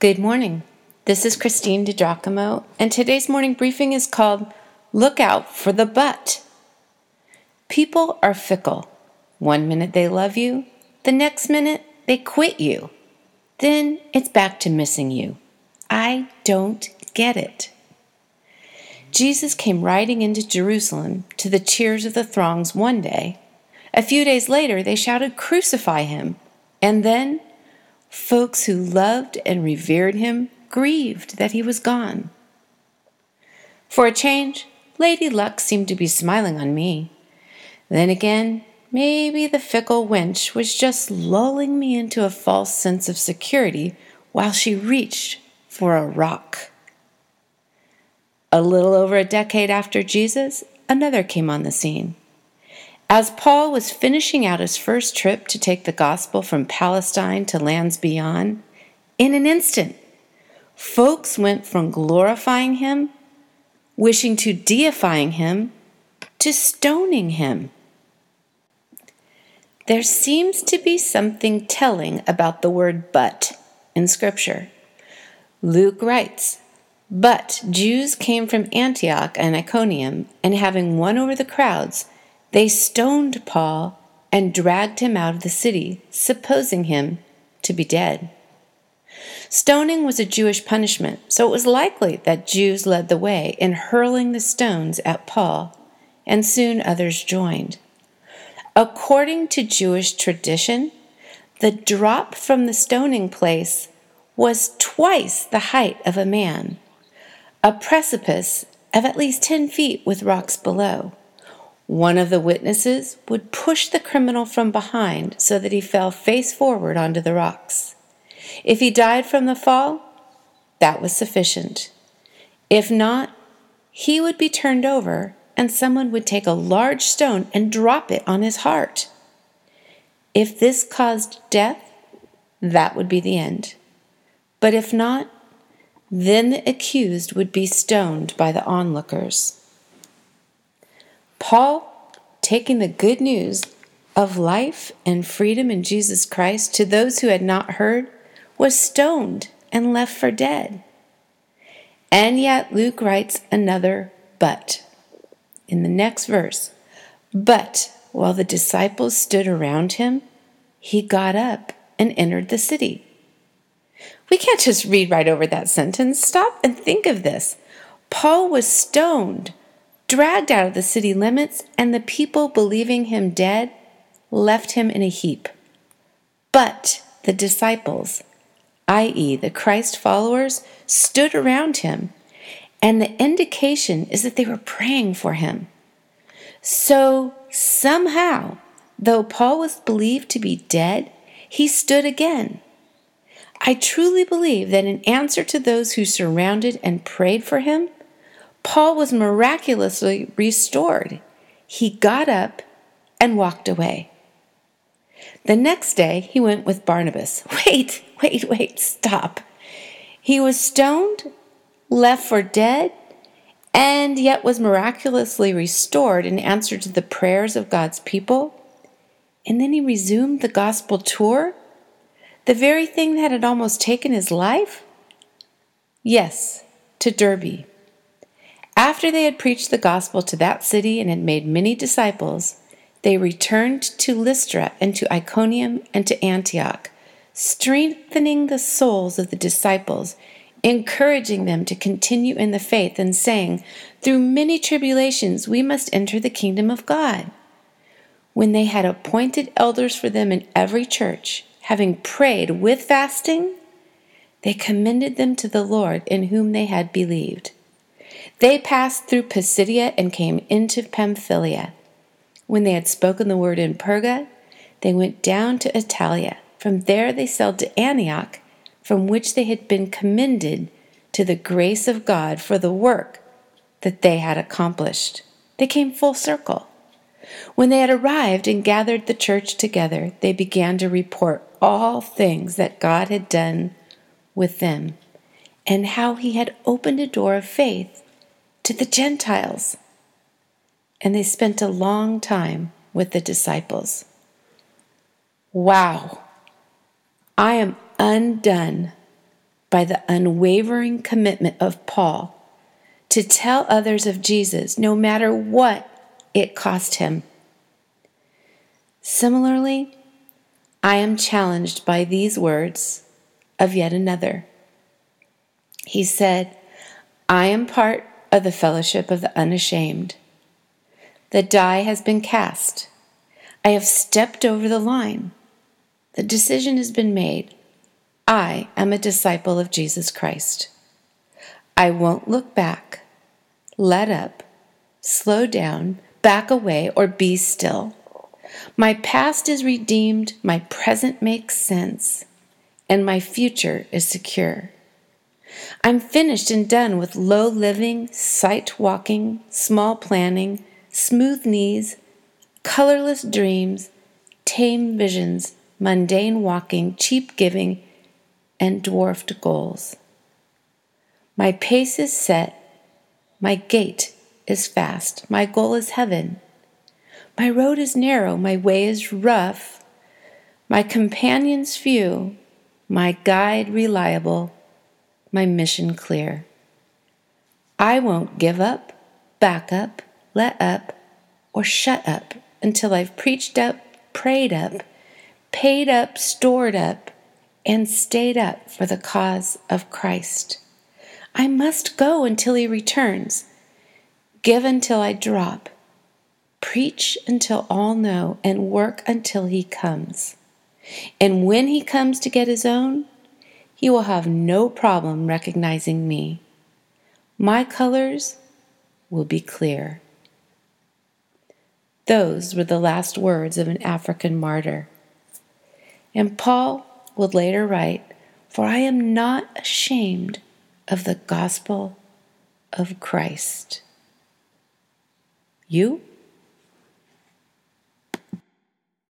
Good morning. This is Christine DiGiacomo, and today's morning briefing is called Look Out for the Butt. People are fickle. One minute they love you, the next minute they quit you. Then it's back to missing you. I don't get it. Jesus came riding into Jerusalem to the cheers of the throngs one day. A few days later, they shouted, Crucify him! And then Folks who loved and revered him grieved that he was gone. For a change, Lady Luck seemed to be smiling on me. Then again, maybe the fickle wench was just lulling me into a false sense of security while she reached for a rock. A little over a decade after Jesus, another came on the scene. As Paul was finishing out his first trip to take the gospel from Palestine to lands beyond, in an instant, folks went from glorifying him, wishing to deifying him, to stoning him. There seems to be something telling about the word but in Scripture. Luke writes, But Jews came from Antioch and Iconium, and having won over the crowds, they stoned Paul and dragged him out of the city, supposing him to be dead. Stoning was a Jewish punishment, so it was likely that Jews led the way in hurling the stones at Paul, and soon others joined. According to Jewish tradition, the drop from the stoning place was twice the height of a man, a precipice of at least 10 feet with rocks below. One of the witnesses would push the criminal from behind so that he fell face forward onto the rocks. If he died from the fall, that was sufficient. If not, he would be turned over and someone would take a large stone and drop it on his heart. If this caused death, that would be the end. But if not, then the accused would be stoned by the onlookers. Paul, taking the good news of life and freedom in Jesus Christ to those who had not heard, was stoned and left for dead. And yet Luke writes another but in the next verse. But while the disciples stood around him, he got up and entered the city. We can't just read right over that sentence. Stop and think of this. Paul was stoned dragged out of the city limits, and the people, believing him dead, left him in a heap. But the disciples, i.e., the Christ followers, stood around him, and the indication is that they were praying for him. So, somehow, though Paul was believed to be dead, he stood again. I truly believe that in answer to those who surrounded and prayed for him, Paul was miraculously restored. He got up and walked away. The next day, he went with Barnabas. Wait, wait, wait, stop. He was stoned, left for dead, and yet was miraculously restored in answer to the prayers of God's people. And then he resumed the gospel tour, the very thing that had almost taken his life? Yes, to Derbe. After they had preached the gospel to that city and had made many disciples, they returned to Lystra and to Iconium and to Antioch, strengthening the souls of the disciples, encouraging them to continue in the faith, and saying, Through many tribulations we must enter the kingdom of God. When they had appointed elders for them in every church, having prayed with fasting, they commended them to the Lord in whom they had believed. They passed through Pisidia and came into Pamphylia. When they had spoken the word in Perga, they went down to Attalia. From there they sailed to Antioch, from which they had been commended to the grace of God for the work that they had accomplished. They came full circle. When they had arrived and gathered the church together, they began to report all things that God had done with them and how he had opened a door of faith to the Gentiles. And they spent a long time with the disciples. Wow, I am undone by the unwavering commitment of Paul to tell others of Jesus no matter what it cost him. Similarly, I am challenged by these words of yet another. He said, I am part of the fellowship of the unashamed. The die has been cast. I have stepped over the line. The decision has been made. I am a disciple of Jesus Christ. I won't look back, let up, slow down, back away, or be still. My past is redeemed, my present makes sense, and my future is secure. I'm finished and done with low living, sight walking, small planning, smooth knees, colorless dreams, tame visions, mundane walking, cheap giving, and dwarfed goals. My pace is set, my gait is fast, my goal is heaven. My road is narrow, my way is rough, my companions few, my guide reliable, my mission clear. I won't give up, back up, let up, or shut up until I've preached up, prayed up, paid up, stored up, and stayed up for the cause of Christ. I must go until He returns, give until I drop, preach until all know, and work until He comes. And when He comes to get His own, He will have no problem recognizing me. My colors will be clear. Those were the last words of an African martyr. And Paul would later write, For I am not ashamed of the gospel of Christ. You?